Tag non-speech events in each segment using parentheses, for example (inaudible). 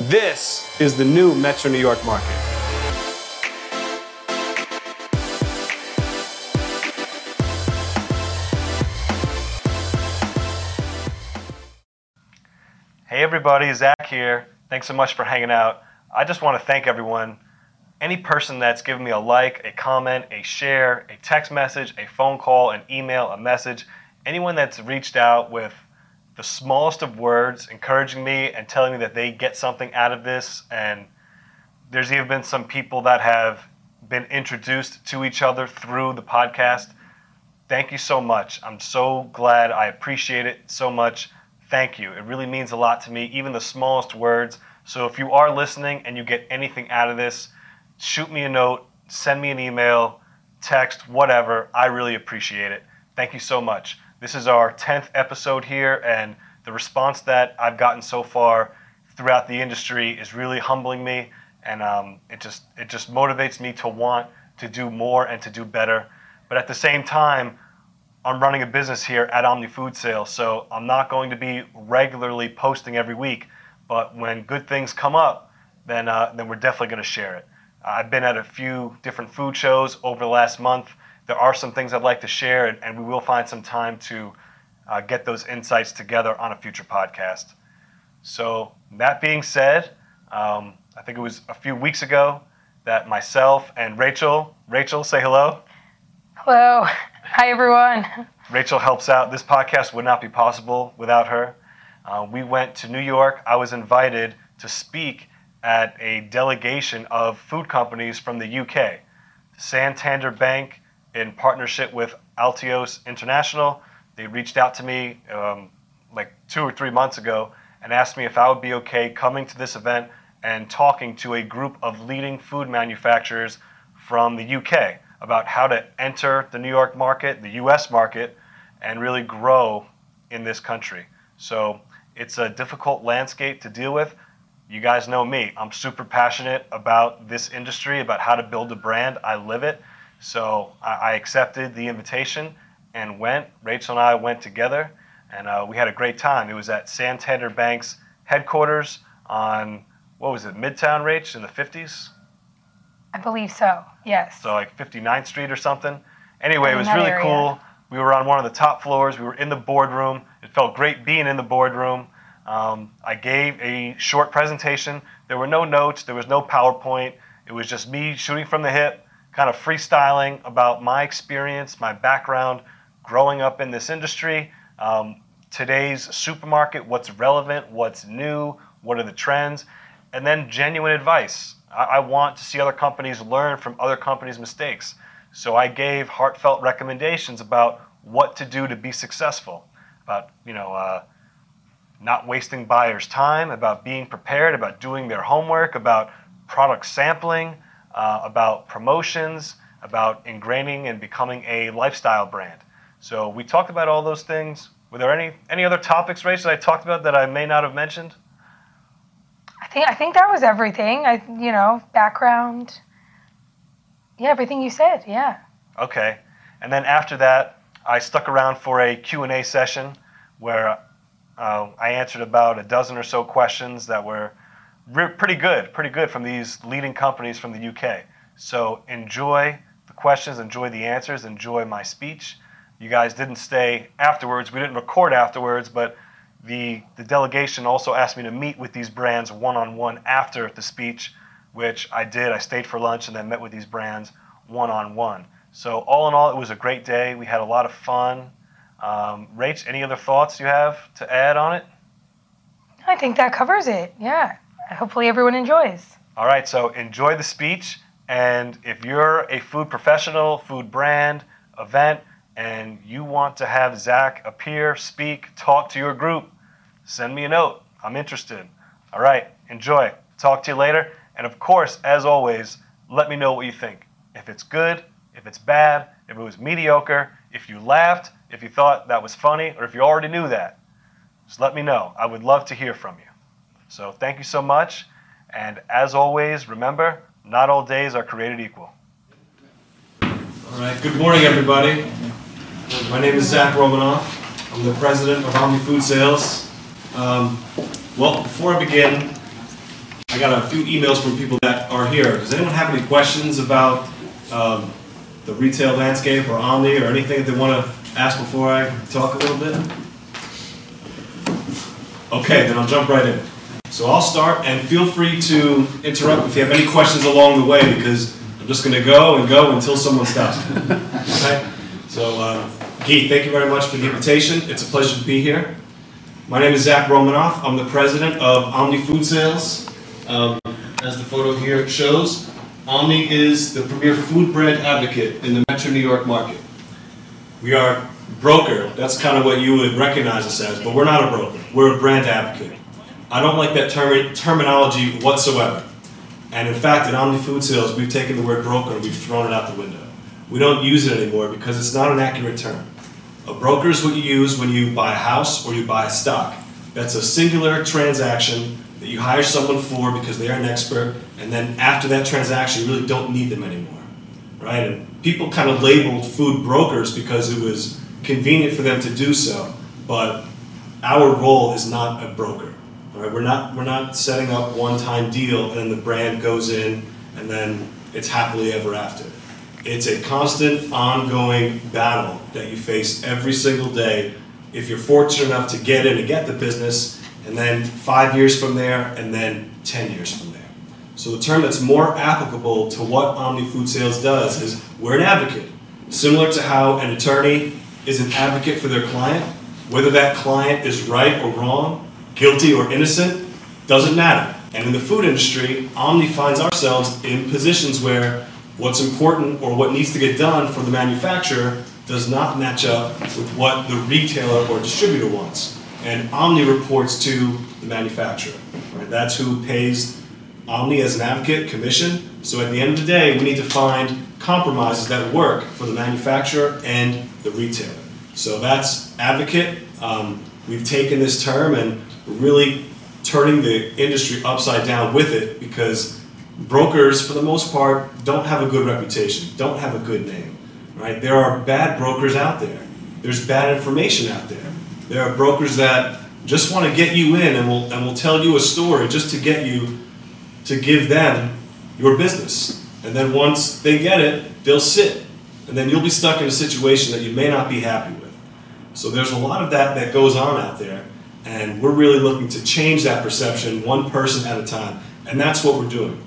This is the new Metro New York market. Hey everybody, Zak here. Thanks so much for hanging out. I just want to thank everyone. Any person that's given me a like, a comment, a share, a text message, a phone call, an email, a message, anyone that's reached out with the smallest of words encouraging me and telling me that they get something out of this. And there's even been some people that have been introduced to each other through the podcast. Thank you so much. I'm so glad. I appreciate it so much. Thank you. It really means a lot to me, even the smallest words. So if you are listening and you get anything out of this, shoot me a note, send me an email, text, whatever. I really appreciate it. Thank you so much. This is our 10th episode here, and the response that I've gotten so far throughout the industry is really humbling me, and um, it just it just motivates me to want to do more and to do better. But at the same time, I'm running a business here at Omni Food Sales, so I'm not going to be regularly posting every week. But when good things come up, then uh, then we're definitely going to share it. I've been at a few different food shows over the last month there are some things I'd like to share, and, and we will find some time to uh, get those insights together on a future podcast. So, that being said, um, I think it was a few weeks ago that myself and Rachel, Rachel, say hello. Hello. (laughs) Hi, everyone. Rachel helps out. This podcast would not be possible without her. Uh, we went to New York. I was invited to speak at a delegation of food companies from the UK. Santander Bank in partnership with Altios International. They reached out to me um, like two or three months ago and asked me if I would be okay coming to this event and talking to a group of leading food manufacturers from the UK about how to enter the New York market, the US market, and really grow in this country. So it's a difficult landscape to deal with. You guys know me. I'm super passionate about this industry, about how to build a brand. I live it. So I accepted the invitation and went. Rachel and I went together, and uh, we had a great time. It was at Santander Bank's headquarters on what was it, Midtown, Rach, in the 50s? I believe so. Yes. So like 59th Street or something. Anyway, it was really area. cool. We were on one of the top floors. We were in the boardroom. It felt great being in the boardroom. Um, I gave a short presentation. There were no notes. There was no PowerPoint. It was just me shooting from the hip kind of freestyling about my experience, my background growing up in this industry, um, today's supermarket, what's relevant, what's new, what are the trends, and then genuine advice. I, I want to see other companies learn from other companies' mistakes. So I gave heartfelt recommendations about what to do to be successful, about you know uh, not wasting buyers' time, about being prepared, about doing their homework, about product sampling, uh, about promotions, about ingraining and becoming a lifestyle brand. So we talked about all those things. Were there any any other topics, Rachel, that I talked about that I may not have mentioned? I think I think that was everything. I you know background. Yeah, everything you said. Yeah. Okay, and then after that, I stuck around for a Q and A session where uh, I answered about a dozen or so questions that were pretty good, pretty good from these leading companies from the UK. So enjoy the questions, enjoy the answers, enjoy my speech. You guys didn't stay afterwards. We didn't record afterwards, but the, the delegation also asked me to meet with these brands one on one after the speech, which I did. I stayed for lunch and then met with these brands one on one. So, all in all, it was a great day. We had a lot of fun. Um, Rach, any other thoughts you have to add on it? I think that covers it. Yeah hopefully everyone enjoys. All right, so enjoy the speech. And if you're a food professional, food brand, event, and you want to have Zak appear, speak, talk to your group, send me a note. I'm interested. All right, enjoy. Talk to you later. And of course, as always, let me know what you think. If it's good, if it's bad, if it was mediocre, if you laughed, if you thought that was funny, or if you already knew that. Just let me know. I would love to hear from you. So thank you so much. And as always, remember, not all days are created equal. All right, good morning, everybody. My name is Zak Romanoff. I'm the president of Omni Food Sales. Um, well, before I begin, I got a few emails from people that are here. Does anyone have any questions about um, the retail landscape or Omni or anything that they want to ask before I talk a little bit? Okay, then I'll jump right in. So I'll start, and feel free to interrupt if you have any questions along the way, because I'm just going to go and go until someone stops me. (laughs) Okay? So, uh, Guy, thank you very much for the invitation. It's a pleasure to be here. My name is Zak Romanoff. I'm the president of Omni Food Sales. Um, as the photo here shows, Omni is the premier food brand advocate in the Metro New York market. We are broker. That's kind of what you would recognize us as, but we're not a broker. We're a brand advocate. I don't like that term- terminology whatsoever. And in fact, at Omni Food Sales, we've taken the word broker and we've thrown it out the window. We don't use it anymore because it's not an accurate term. A broker is what you use when you buy a house or you buy a stock. That's a singular transaction that you hire someone for because they are an expert, and then after that transaction, you really don't need them anymore. Right? And people kind of labeled food brokers because it was convenient for them to do so, but our role is not a broker. Right? We're not we're not setting up one-time deal and then the brand goes in and then it's happily ever after. It's a constant, ongoing battle that you face every single day if you're fortunate enough to get in and get the business, and then five years from there, and then 10 years from there. So the term that's more applicable to what Omni Food Sales does is we're an advocate. Similar to how an attorney is an advocate for their client, whether that client is right or wrong, guilty or innocent, doesn't matter. And in the food industry, Omni finds ourselves in positions where what's important or what needs to get done for the manufacturer does not match up with what the retailer or distributor wants. And Omni reports to the manufacturer. Right? That's who pays Omni as an advocate commission. So at the end of the day, we need to find compromises that work for the manufacturer and the retailer. So that's advocate. Um, we've taken this term and really turning the industry upside down with it because brokers, for the most part, don't have a good reputation, don't have a good name. Right? There are bad brokers out there. There's bad information out there. There are brokers that just want to get you in and will and will tell you a story just to get you to give them your business. And then once they get it, they'll sit. And then you'll be stuck in a situation that you may not be happy with. So there's a lot of that that goes on out there. And we're really looking to change that perception one person at a time. And that's what we're doing.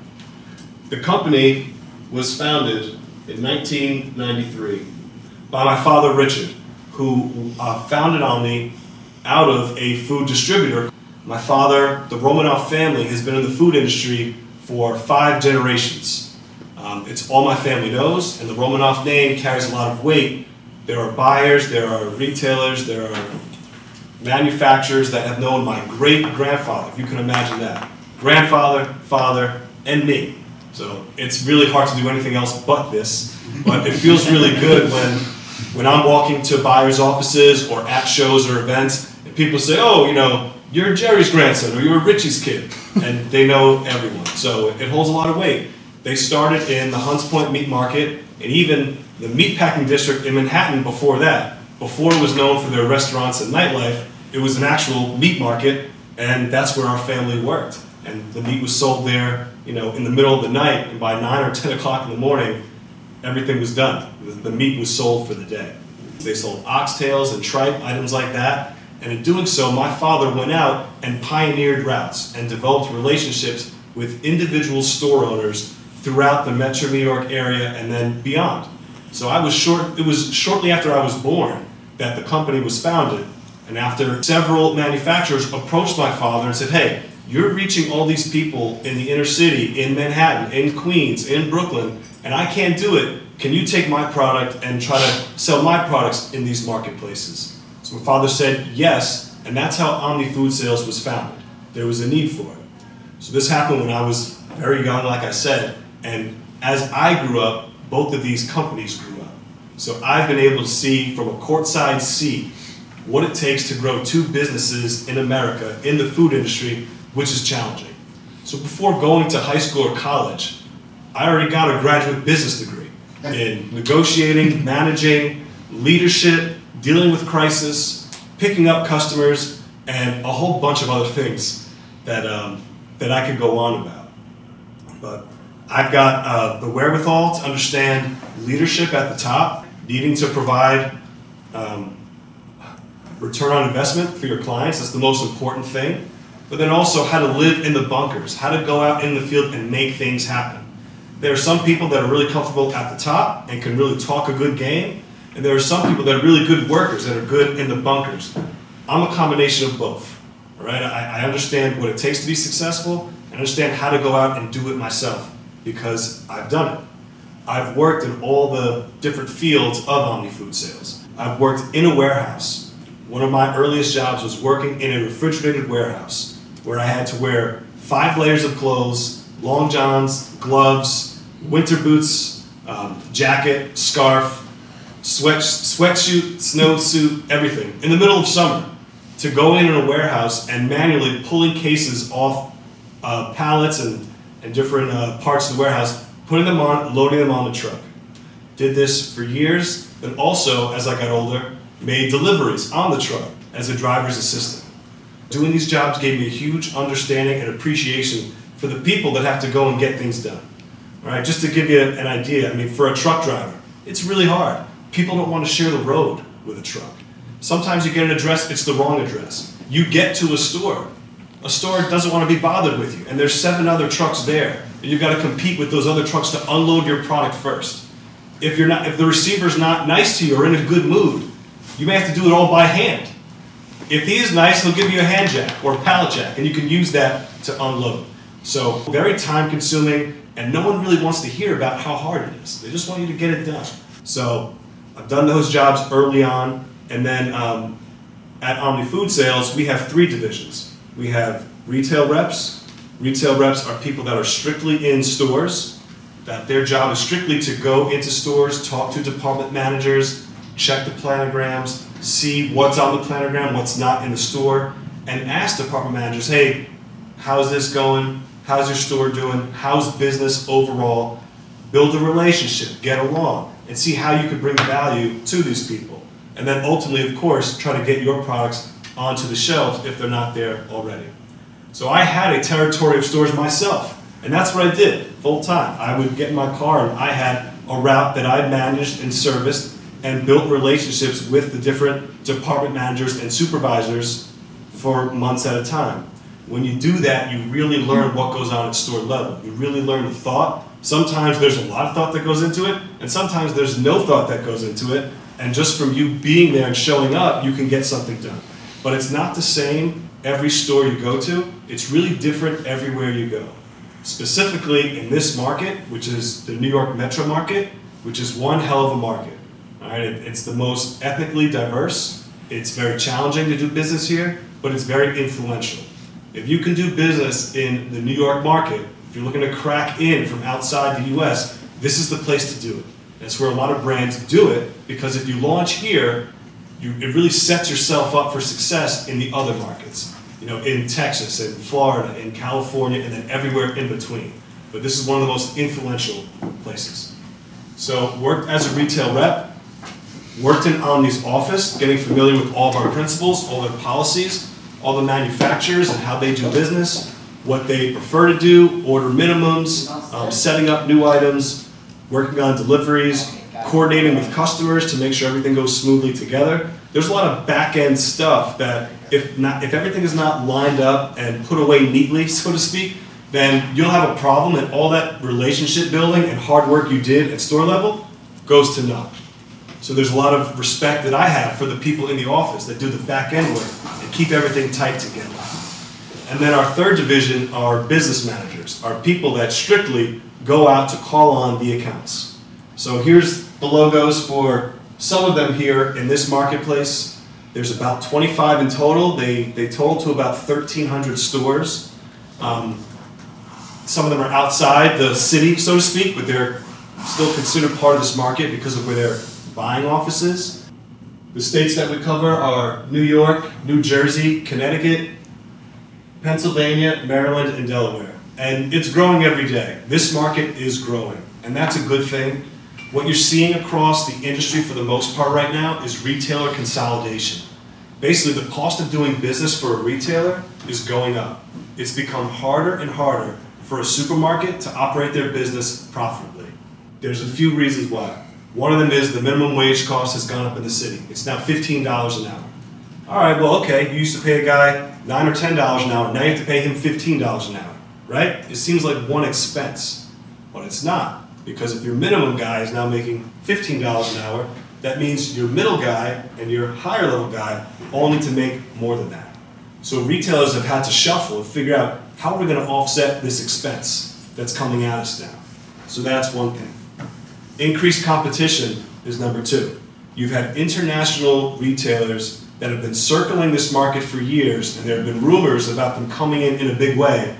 The company was founded in 1993 by my father Richard, who uh, founded Omni out of a food distributor. My father, the Romanoff family, has been in the food industry for five generations. Um, it's all my family knows, and the Romanoff name carries a lot of weight. There are buyers, there are retailers, there are manufacturers that have known my great grandfather, if you can imagine that. Grandfather, father, and me. So it's really hard to do anything else but this, but it feels really good when, when I'm walking to buyers' offices or at shows or events, and people say, oh, you know, you're Jerry's grandson or you're Richie's kid, and they know everyone. So it holds a lot of weight. They started in the Hunts Point Meat Market and even the meatpacking district in Manhattan before that. Before it was known for their restaurants and nightlife, it was an actual meat market, and that's where our family worked. And the meat was sold there, you know, in the middle of the night, and by nine or (laughs) ten o'clock in the morning, everything was done. The, meat was sold for the day. They sold oxtails and tripe, items like that. And in doing so, my father went out and pioneered routes and developed relationships with individual store owners throughout the metro New York area and then beyond. So I was short, it was shortly after I was born that the company was founded. And after several manufacturers approached my father and said, hey, you're reaching all these people in the inner city, in Manhattan, in Queens, in Brooklyn, and I can't do it. Can you take my product and try to sell my products in these marketplaces? So my father said yes, and that's how Omni Food Sales was founded. There was a need for it. So this happened when I was very young, like I said, and as I grew up, both of these companies grew up. So I've been able to see from a courtside seat what it takes to grow two businesses in America in the food industry, which is challenging. So before going to high school or college, I already got a graduate business degree in negotiating, managing, leadership, dealing with crisis, picking up customers, and a whole bunch of other things that um, that I could go on about. But I've got uh, the wherewithal to understand leadership at the top, needing to provide um, return on investment for your clients. That's the most important thing. But then also how to live in the bunkers, how to go out in the field and make things happen. There are some people that are really comfortable at the top and can really talk a good game, and there are some people that are really good workers that are good in the bunkers. I'm a combination of both. Right? I, I understand what it takes to be successful, and understand how to go out and do it myself because I've done it. I've worked in all the different fields of Omni Food sales. I've worked in a warehouse. One of my earliest jobs was working in a refrigerated warehouse where I had to wear five layers of clothes, long johns, gloves, winter boots, um, jacket, scarf, sweat, sweatsuit, snowsuit, everything in the middle of summer to go in in a warehouse and manually pulling cases off uh, pallets and, and different uh, parts of the warehouse, putting them on, loading them on the truck. Did this for years, but also, as I got older, made deliveries on the truck as a driver's assistant. Doing these jobs gave me a huge understanding and appreciation for the people that have to go and get things done. All right, just to give you an idea, I mean, for a truck driver, it's really hard. People don't want to share the road with a truck. Sometimes you get an address, it's the wrong address. You get to a store. A store doesn't want to be bothered with you, and there's seven other trucks there, and you've got to compete with those other trucks to unload your product first. If you're not, if the receiver's not nice to you or in a good mood, you may have to do it all by hand. If he is nice, he'll give you a hand jack or a pallet jack, and you can use that to unload. So very time consuming, and no one really wants to hear about how hard it is. They just want you to get it done. So I've done those jobs early on. And then um, at Omni Food Sales, we have three divisions. We have retail reps. Retail reps are people that are strictly in stores, that their job is strictly to go into stores, talk to department managers, check the planograms, see what's on the planogram, what's not in the store, and ask department managers, hey, how's this going? How's your store doing? How's business overall? Build a relationship, get along, and see how you could bring value to these people and then ultimately, of course, try to get your products onto the shelves if they're not there already. So I had a territory of stores myself, and that's what I did full time. I would get in my car and I had a route that I managed and serviced and built relationships with the different department managers and supervisors for months at a time. When you do that, you really learn what goes on at store level. You really learn the thought. Sometimes there's a lot of thought that goes into it, and sometimes there's no thought that goes into it, and just from you being there and showing up, you can get something done. But it's not the same every store you go to. It's really different everywhere you go. Specifically in this market, which is the New York metro market, which is one hell of a market. All right, it's the most ethnically diverse. It's very challenging to do business here, but it's very influential. If you can do business in the New York market, if you're looking to crack in from outside the US, this is the place to do it. That's where a lot of brands do it because if you launch here, you, it really sets yourself up for success in the other markets. You know, in Texas, in Florida, in California, and then everywhere in between. But this is one of the most influential places. So worked as a retail rep, worked in Omni's office, getting familiar with all of our principles, all their policies, all the manufacturers and how they do business, what they prefer to do, order minimums, um, setting up new items, working on deliveries, coordinating with customers to make sure everything goes smoothly together. There's a lot of back end stuff that if not, if everything is not lined up and put away neatly, (laughs) so to speak, then you'll have a problem and all that relationship building and hard work you did at store level goes to naught. So there's a lot of respect that I have for the people in the office that do the back end work and keep everything tight together. And then our third division are business managers, are people that strictly go out to call on the accounts. So here's the logos for some of them here in this marketplace. There's about 25 in total. They, they total to about 1,300 stores. Um, some of them are outside the city, so to speak, but they're still considered part of this market because of where their buying offices. The states that we cover are New York, New Jersey, Connecticut, Pennsylvania, Maryland, and Delaware. And it's growing every day. This market is growing, and that's a good thing. What you're seeing across the industry for the most part right now is retailer consolidation. Basically, the cost of doing business for a retailer is going up. it's become harder and harder for a supermarket to operate their business profitably. There's a few reasons why. One of them is the minimum wage cost has gone up in the city. It's now $15 an hour. All right, well, okay, you used to pay a guy 9 or $10 an hour, now you have to pay him $15 an hour, right? It seems like one expense, but it's not. Because if your minimum guy is now making $15 an hour, that means your middle guy and your higher level guy all need to make more than that. So retailers have had to shuffle and figure out how are we going to offset this expense that's coming at us now. So that's one thing. Increased competition is number two. You've had international retailers that have been circling this market for years, and there have been rumors about them coming in in a big way.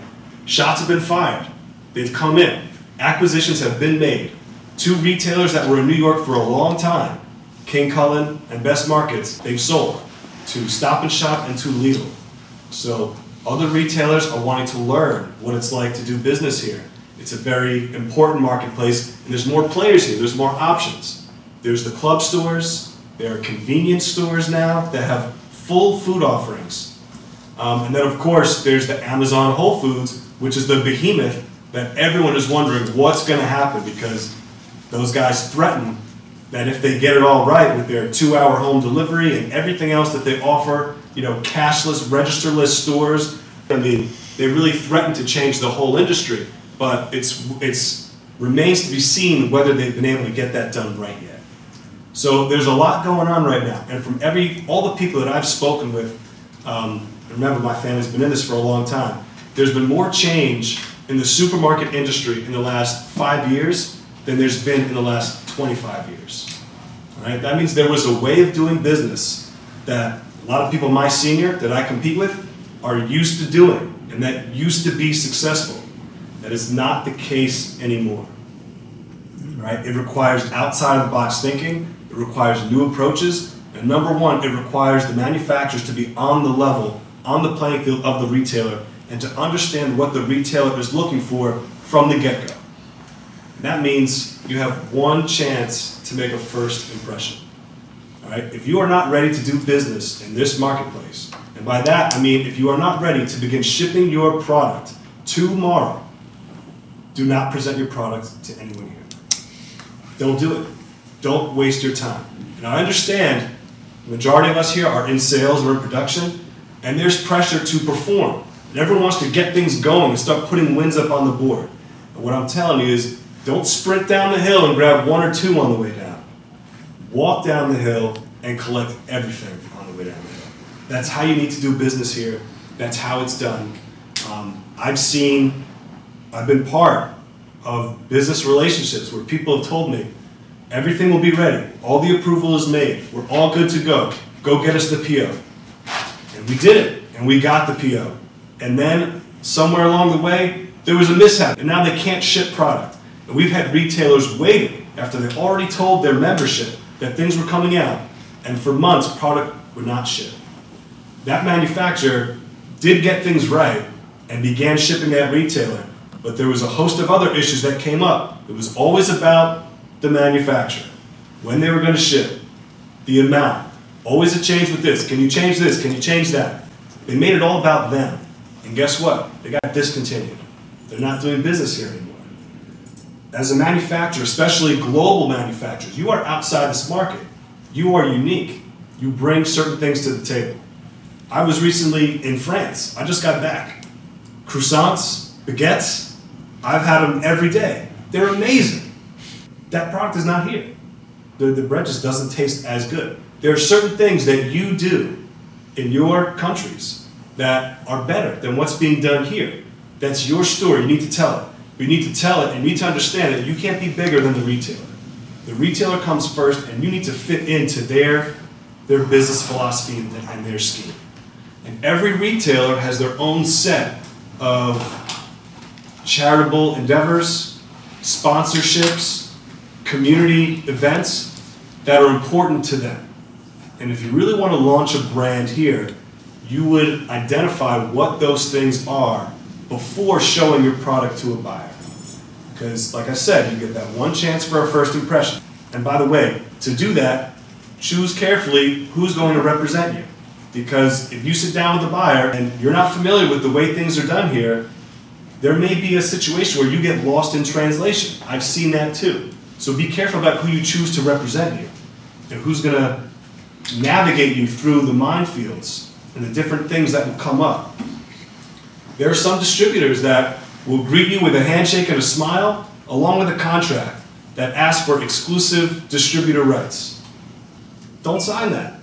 Shots have been fired. They've come in. Acquisitions have been made. Two retailers that were in New York for a long time, King Kullen and Best Markets, they've sold to Stop and Shop and to Lidl. So other retailers are wanting to learn what it's like to do business here. It's a very important marketplace, and there's more players here. There's more options. There's the club stores. There are convenience stores now that have full food offerings. Um, and then, of course, there's the Amazon Whole Foods, which is the behemoth that everyone is wondering what's going to happen because those guys threaten that if they get it all right with their two-hour home delivery and everything else that they offer, you know, cashless, registerless stores, I mean, they really threaten to change the whole industry. But it's it's remains to be seen whether they've been able to get that done right yet. So there's a lot going on right now, and from every all the people that I've spoken with, um, remember my family's been in this for a long time. There's been more change in the supermarket industry in the last five years than there's been in the last 25 years. All right? That means there was a way of doing business that a lot of people my senior that I compete with are used to doing and that used to be successful. That is not the case anymore. Right? It requires outside of the box thinking, it requires new approaches, and number one, it requires the manufacturers to be on the level, on the playing field of the retailer, and to understand what the retailer is looking for from the get go. That means you have one chance to make a first impression. All right? If you are not ready to do business in this marketplace, and by that I mean if you are not ready to begin shipping your product tomorrow, do not present your product to anyone here. Don't do it. Don't waste your time. And I understand the majority of us here are in sales or in production, and there's pressure to perform. And everyone wants to get things going and start putting wins up on the board. And what I'm telling you is don't sprint down the hill and grab one or two on the way down. Walk down the hill and collect everything on the way down the hill. That's how you need to do business here. That's how it's done. Um, I've seen, I've been part of business relationships where people have told me, everything will be ready. All the approval is made. We're all good to go. Go get us the PO. And we did it, and we got the PO. And then somewhere along the way, there was a mishap, and now they can't ship product. And we've had retailers waiting after they already told their membership that things were coming out, and for months, product would not ship. That manufacturer did get things right and began shipping that retailer, but there was a host of other issues that came up. It was always about the manufacturer, when they were going to ship, the amount. Always a change with this. Can you change this? Can you change that? They made it all about them. And guess what? They got discontinued. They're not doing business here anymore. As a manufacturer, especially global manufacturers, you are outside this market. You are unique. You bring certain things to the table. I was recently in France. I just got back. Croissants, baguettes, I've had them every day. They're amazing. That product is not here. The, the bread just doesn't taste as good. There are certain things that you do in your countries that are better than what's being done here. That's your story. You need to tell it. You need to tell it and you need to understand that you can't be bigger than the retailer. The retailer comes first and you need to fit into their, their business philosophy and, and their scheme. And every retailer has their own set of charitable endeavors, sponsorships, community events that are important to them. And if you really want to launch a brand here, you would identify what those things are before showing your product to a buyer. Because, like I said, you get that one chance for a first impression. And by the way, to do that, choose carefully who's going to represent you. Because if you sit down with the buyer and you're not familiar with the way things are done here, there may be a situation where you get lost in translation. I've seen that too. So be careful about who you choose to represent you and who's going to navigate you through the minefields and the different things that will come up. There are some distributors that will greet you with a handshake and a smile, along with a contract that asks for exclusive distributor rights. Don't sign that.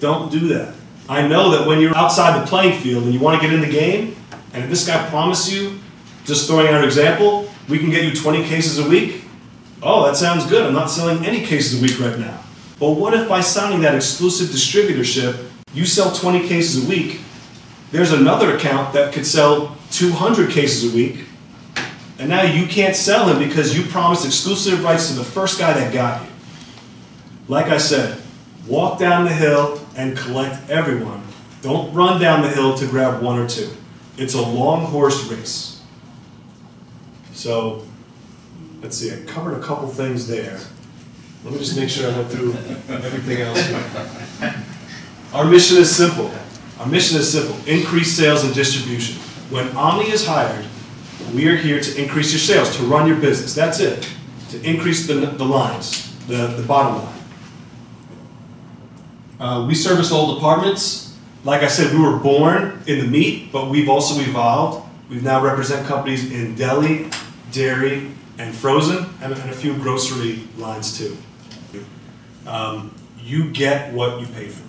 Don't do that. I know that when you're outside the playing field and you want to get in the game, and if this guy promised you, just throwing out an example, we can get you 20 cases a week. Oh, that sounds good. I'm not selling any cases a week right now. But what if by signing that exclusive distributorship, you sell 20 cases a week? There's another account that could sell 200 cases a week, and now you can't sell him because you promised exclusive rights to the first guy that got you. Like I said, walk down the hill and collect everyone. Don't run down the hill to grab one or two. It's a long horse race. So, let's see, I covered a couple things there. Let me just make sure I went through everything else. Our mission is simple. Our mission is simple increase sales and distribution. When Omni is hired, we are here to increase your sales, to run your business. That's it. To increase the, the lines, the, the bottom line. Uh, we service all departments. Like I said, we were born in the meat, but we've also evolved. We now represent companies in deli, dairy, and frozen, and, and a few grocery lines too. Um, you get what you pay for,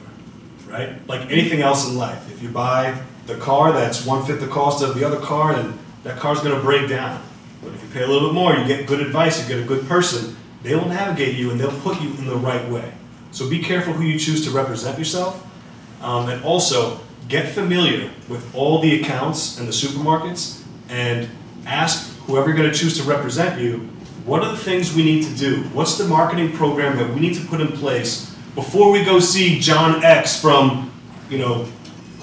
right? Like anything else in life. If you buy the car that's one fifth the cost of the other car, then that car's going to break down. But if you pay a little bit more, you get good advice, you get a good person, they will navigate you and they'll put you in the right way. So be careful who you choose to represent yourself. Um, and also, get familiar with all the accounts and the supermarkets and ask whoever you're going to choose to represent you what are the things we need to do? What's the marketing program that we need to put in place before we go see John X from, you know,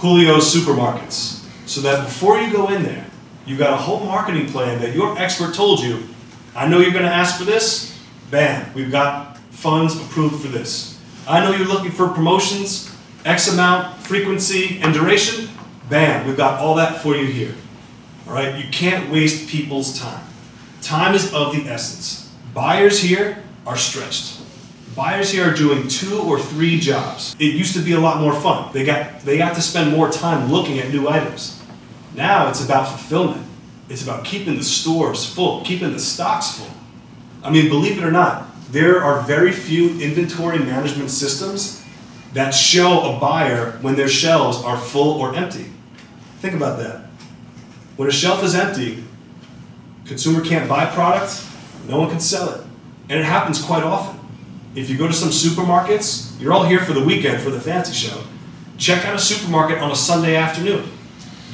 Julio's supermarkets? So that before you go in there, you've got a whole marketing plan that your expert told you, I know you're going to ask for this, bam, we've got funds approved for this. I know you're looking for promotions, X amount, frequency, and duration, bam, we've got all that for you here. All right, you can't waste people's time. Time is of the essence. Buyers here are stretched. Buyers here are doing two or three jobs. It used to be a lot more fun. They got they got to spend more time looking at new items. Now it's about fulfillment. It's about keeping the stores full, keeping the stocks full. I mean, believe it or not, there are very few inventory management systems that show a buyer when their shelves are full or empty. Think about that. When a shelf is empty, consumer can't buy product, no one can sell it. And it happens quite often. If you go to some supermarkets, you're all here for the weekend for the fancy show. Check out a supermarket on a Sunday afternoon.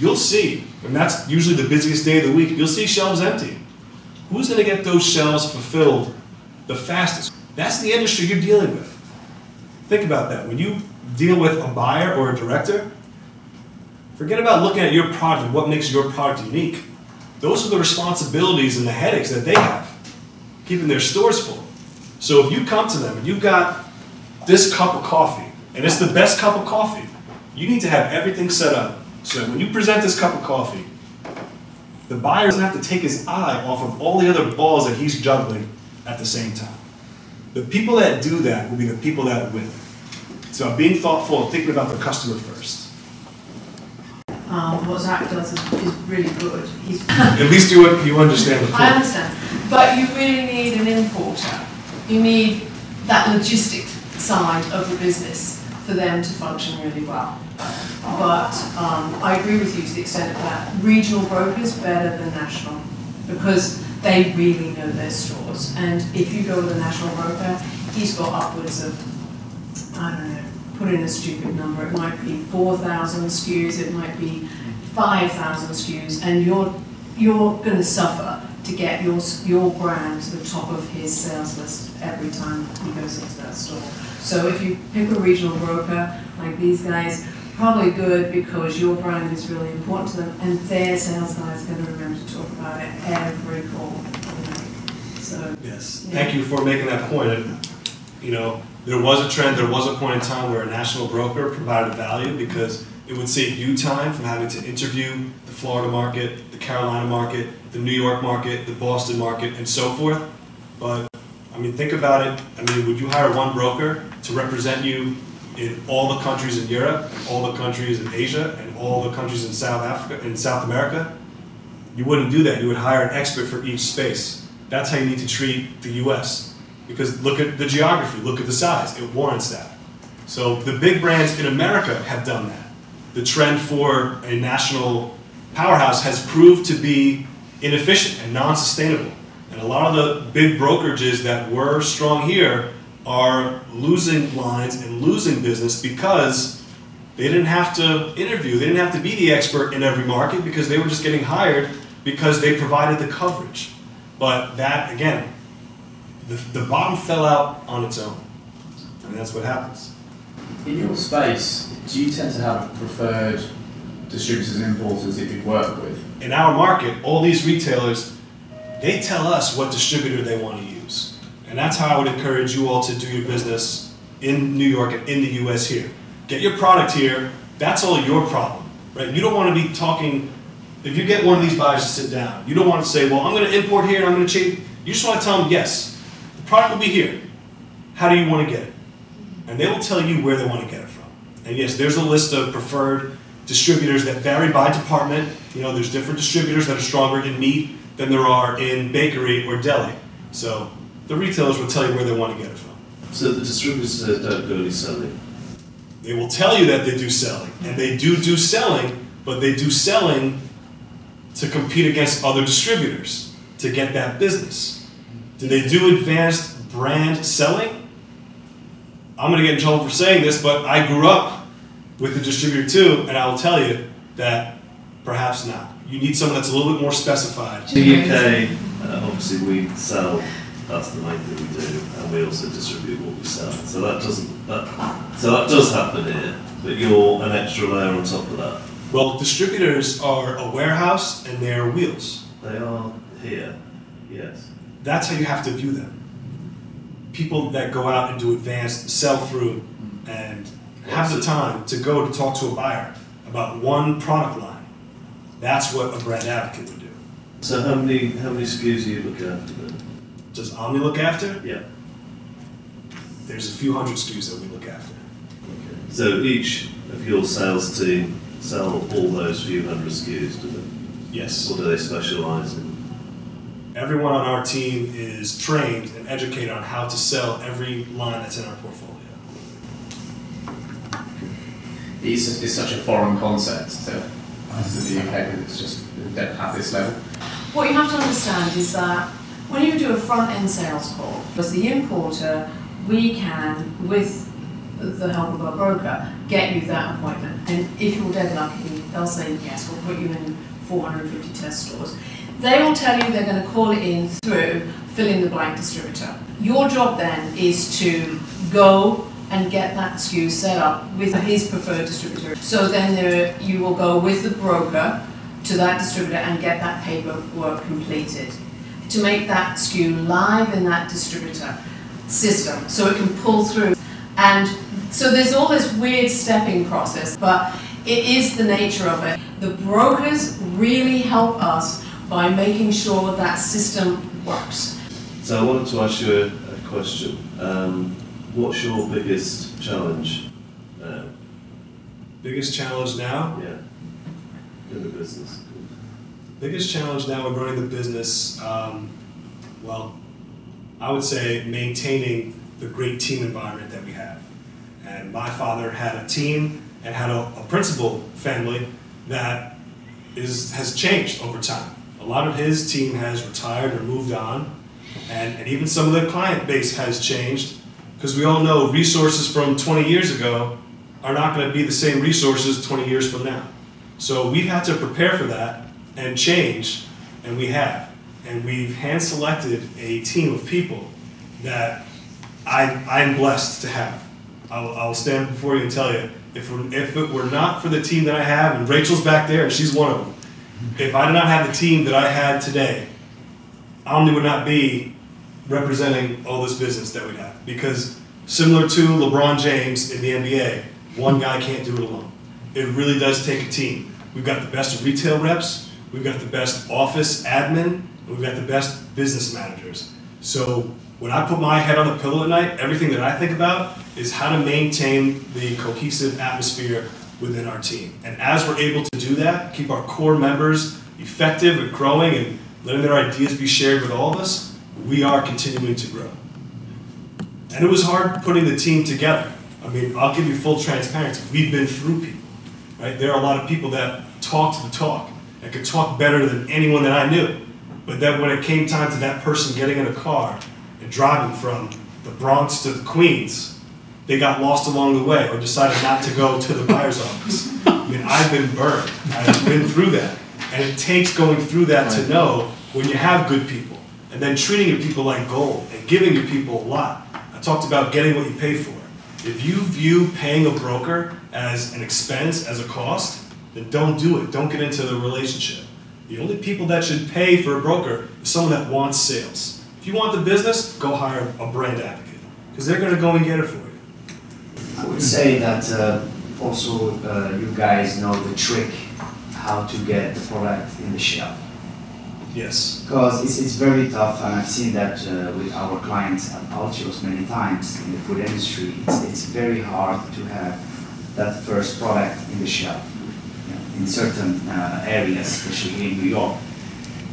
You'll see, and that's usually the busiest day of the week, you'll see shelves empty. Who's going to get those shelves fulfilled the fastest? That's the industry you're dealing with. Think about that. When you deal with a buyer or a director, forget about looking at your product and what makes your product unique. Those are the responsibilities and the headaches that they have, keeping their stores full. So if you come to them and you've got this cup of coffee, and it's the best cup of coffee, you need to have everything set up so that when you present this cup of coffee, the buyer doesn't have to take his eye off of all the other balls that he's juggling at the same time. The people that do that will be the people that win. So being thoughtful and thinking about the customer first. Um, what Zak does is, is really good. He's, (laughs) (laughs) At least you, you understand the I understand, but you really need an importer. You need that logistic side of the business for them to function really well. But um, I agree with you to the extent that regional brokers better than national because they really know their stores. And if you go with a national broker, he's got upwards of, I don't know, put in a stupid number, it might be 4,000 SKUs, it might be 5,000 SKUs, and you're, you're going to suffer to get your, your brand to the top of his sales list every time he goes into that store. So if you pick a regional broker like these guys, probably good because your brand is really important to them, and their sales guy is going to remember to talk about it every call. So Yes, thank you for making that point. You know, there was a trend, there was a point in time where a national broker provided value because it would save you time from having to interview the Florida market, the Carolina market, the New York market, the Boston market, and so forth. But I mean, think about it. I mean, would you hire one broker to represent you in all the countries in Europe, all the countries in Asia, and all the countries in South Africa, in South America? You wouldn't do that. You would hire an expert for each space. That's how you need to treat the U.S. Because look at the geography, look at the size. It warrants that. So the big brands in America have done that. The trend for a national powerhouse has proved to be inefficient and non-sustainable. And a lot of the big brokerages that were strong here are losing lines and losing business because they didn't have to interview, they didn't have to be the expert in every market because they were just getting hired because they provided the coverage. But that, again, the, the bottom fell out on its own. And that's what happens. In your space, do you tend to have preferred distributors and importers that you work with? In our market, all these retailers, they tell us what distributor they want to use. And that's how I would encourage you all to do your business in New York and in the US here. Get your product here, that's all your problem, right? You don't want to be talking, if you get one of these buyers to sit down, you don't want to say, well, I'm going to import here and I'm going to change. You just want to tell them, yes, product will be here. How do you want to get it? And they will tell you where they want to get it from. And yes, there's a list of preferred distributors that vary by department. You know, there's different distributors that are stronger in meat than there are in bakery or deli. So the retailers will tell you where they want to get it from. So the distributors don't go any selling. They will tell you that they do selling, and they do do selling, but they do selling to compete against other distributors to get that business. Do they do advanced brand selling? I'm going to get in trouble for saying this, but I grew up with a distributor too, and I will tell you that perhaps not. You need someone that's a little bit more specified. In the UK, uh, obviously we sell. That's the main thing we do, and we also distribute what we sell. So that doesn't. That, so that does happen here, but you're an extra layer on top of that. Well, distributors are a warehouse and they're wheels. They are here, yes. That's how you have to view them. People that go out and do advanced sell through and have the time to go to talk to a buyer about one product line. That's what a brand advocate would do. So how many how many SKUs do you look after then? Does Omni look after? Yeah. There's a few hundred SKUs that we look after. Okay. So each of your sales team sell all those few hundred SKUs, do they? Yes. Or do they specialise in? Everyone on our team is trained and educated on how to sell every line that's in our portfolio. It's, it's such a foreign concept to, to the UK because it's just at this level. What you have to understand is that when you do a front end sales call, as the importer, we can, with the help of our broker, get you that appointment. And if you're dead lucky, they'll say, yes, we'll put you in 450 test stores. They will tell you they're going to call it in through fill in the blank distributor. Your job then is to go and get that SKU set up with his preferred distributor. So then there, you will go with the broker to that distributor and get that paperwork completed to make that SKU live in that distributor system so it can pull through. And so there's all this weird stepping process, but it is the nature of it. The brokers really help us by making sure that system works. So I wanted to ask you a, a question. Um, what's your biggest challenge now? Biggest challenge now? Yeah, in the business. Biggest challenge now in running the business, um, well, I would say maintaining the great team environment that we have. And my father had a team and had a, a principal family that is has changed over time. A lot of his team has retired or moved on, and, and even some of the client base has changed because we all know resources from 20 years ago are not going to be the same resources 20 years from now. So we've had to prepare for that and change, and we have. And we've hand selected a team of people that I, I'm blessed to have. I'll, I'll stand before you and tell you if, if it were not for the team that I have, and Rachel's back there, and she's one of them, if I did not have the team that I had today, Omni would not be representing all this business that we have. Because Similar to LeBron James in the NBA, one guy can't do it alone. It really does take a team. We've got the best retail reps, we've got the best office admin, we've got the best business managers. So when I put my head on the pillow at night, everything that I think about is how to maintain the cohesive atmosphere within our team. And as we're able to do that, keep our core members effective and growing and letting their ideas be shared with all of us, we are continuing to grow. And it was hard putting the team together. I mean, I'll give you full transparency. We've been through people, right? There are a lot of people that talked the talk and could talk better than anyone that I knew. But then when it came time to that person getting in a car and driving from the Bronx to the Queens, they got lost along the way or decided not to go to the buyer's (laughs) office. I mean, I've been burned. I've been through that. And it takes going through that to know when you have good people and then treating your people like gold and giving your people a lot. I talked about getting what you pay for. If you view paying a broker as an expense, as a cost, then don't do it. Don't get into the relationship. The only people that should pay for a broker is someone that wants sales. If you want the business, go hire a brand advocate because they're going to go and get it for you. I would say that uh, also uh, you guys know the trick how to get the product in the shelf. Yes. Because it's, it's very tough, and I've seen that uh, with our clients at Altios many times in the food industry. It's, it's very hard to have that first product in the shelf you know, in certain uh, areas, especially here in New York.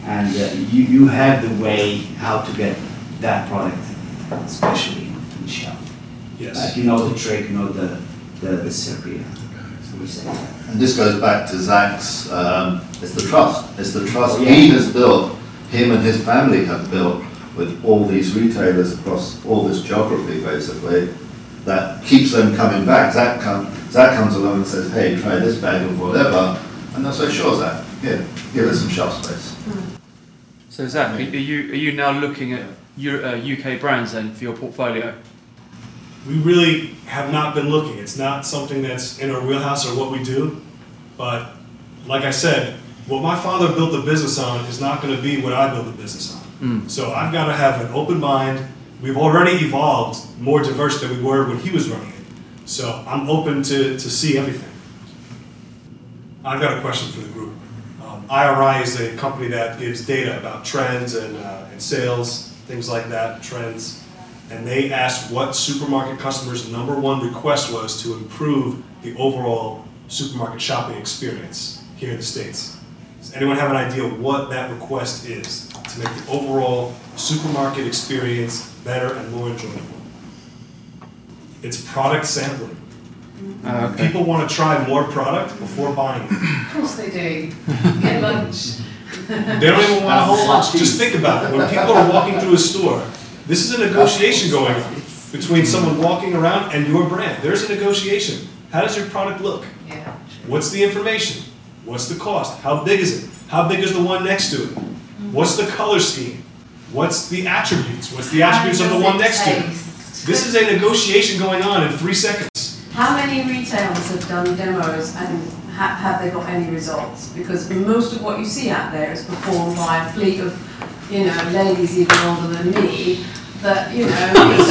And uh, you, you have the way how to get that product, especially in the shelf. Yes. Like you know the trick, you know the, the, the secret. So we say that. And this goes back to Zak's, um, it's the trust. It's the trust Yeah. he has built, him and his family have built with all these retailers across all this geography, basically, that keeps them coming back. Zak, come, Zak comes along and says, hey, try this bag of whatever. And they'll say, sure, Zak, here, give us some shelf space. So Zak, are you are you now looking at Eu- uh, UK brands then for your portfolio? We really have not been looking. It's not something that's in our wheelhouse or what we do. But like I said, what my father built the business on is not going to be what I build the business on. So I've got to have an open mind. We've already evolved more diverse than we were when he was running it. So I'm open to, to see everything. I've got a question for the group. Um, IRI is a company that gives data about trends and, uh, and sales, things like that, trends. And they asked what supermarket customers' number one request was to improve the overall supermarket shopping experience here in the States. Does anyone have an idea what that request is to make the overall supermarket experience better and more enjoyable? It's product sampling. Uh, okay. People want to try more product before buying it. Of course they do. Get lunch. They don't even want a whole lunch. Just think about it. When people are walking through a store, this is a negotiation going on between someone walking around and your brand. There's a negotiation. How does your product look? Yeah. What's the information? What's the cost? How big is it? How big is the one next to it? What's the color scheme? What's the attributes? What's the attributes of the one next to it? This is a negotiation going on in three seconds. How many retailers have done demos and ha- have they got any results? Because most of what you see out there is performed by a fleet of, you know, ladies even older than me, that, you know, it's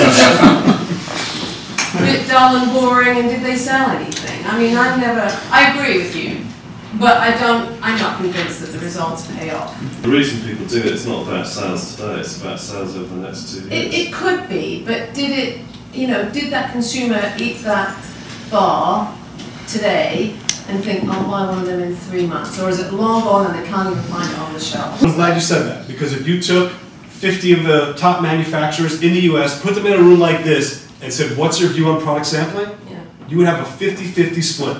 a bit dull and boring and did they sell anything? I mean, I've never, I agree with you, but I don't, I'm not convinced that the results pay off. The reason people do it is not about sales today, it's about sales over the next two It, years. it could be, but did it, you know, did that consumer eat that bar today and think, I'll buy one of them in three months? Or is it long gone and they can't even find it on the shelf? I'm glad you said that because if you took 50 of the top manufacturers in the US, put them in a room like this, and said, What's your view on product sampling? Yeah. you would have a 50 50 split.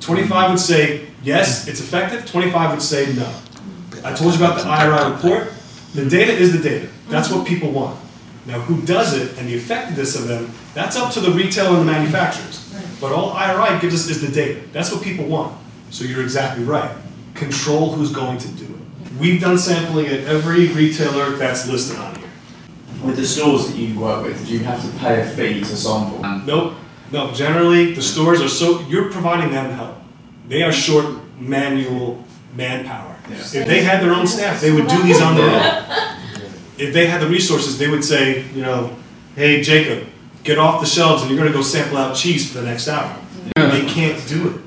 25 would say, Yes, it's effective, 25 would say, No. I told you about the IRI report. The data is the data. That's what people want. Now, who does it and the effectiveness of them, that's up to the retailer and the manufacturers. But all IRI gives us is the data. That's what people want. So you're exactly right. Control who's going to do it. We've done sampling at every retailer that's listed on here. With the stores that you work with, do you have to pay a fee to sample? Nope. No, generally, the stores are so, you're providing them help. They are short manual manpower. If they had their own staff, they would do these on their own. If they had the resources, they would say, you know, hey, Jacob, get off the shelves and you're going to go sample out cheese for the next hour. They can't do it.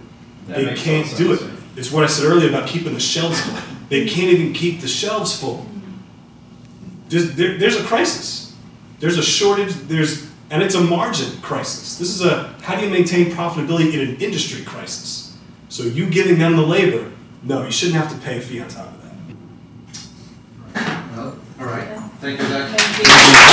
That They can't do it. It's what I said earlier about keeping the shelves full. They mm-hmm. can't even keep the shelves full. There's, there, there's a crisis. There's a shortage. There's and it's a margin crisis. This is a how do you maintain profitability in an industry crisis? So you giving them the labor, no, you shouldn't have to pay a fee on top of that. Well, all right. Thank you, Doug. Thank you.